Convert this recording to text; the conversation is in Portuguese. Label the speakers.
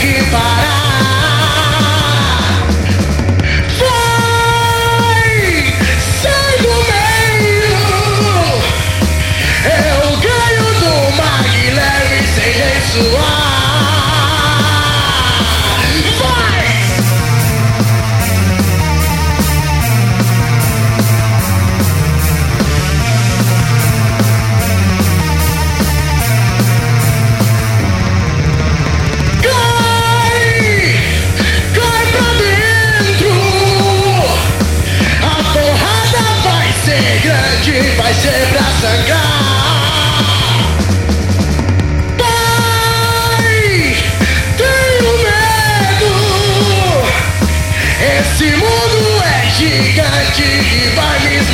Speaker 1: que parar. Vai, sai do meio. Eu ganho do Mar Guilherme sem ressoar. que vai ser pra sangrar. Pai, tenho medo. Esse mundo é gigante e vai me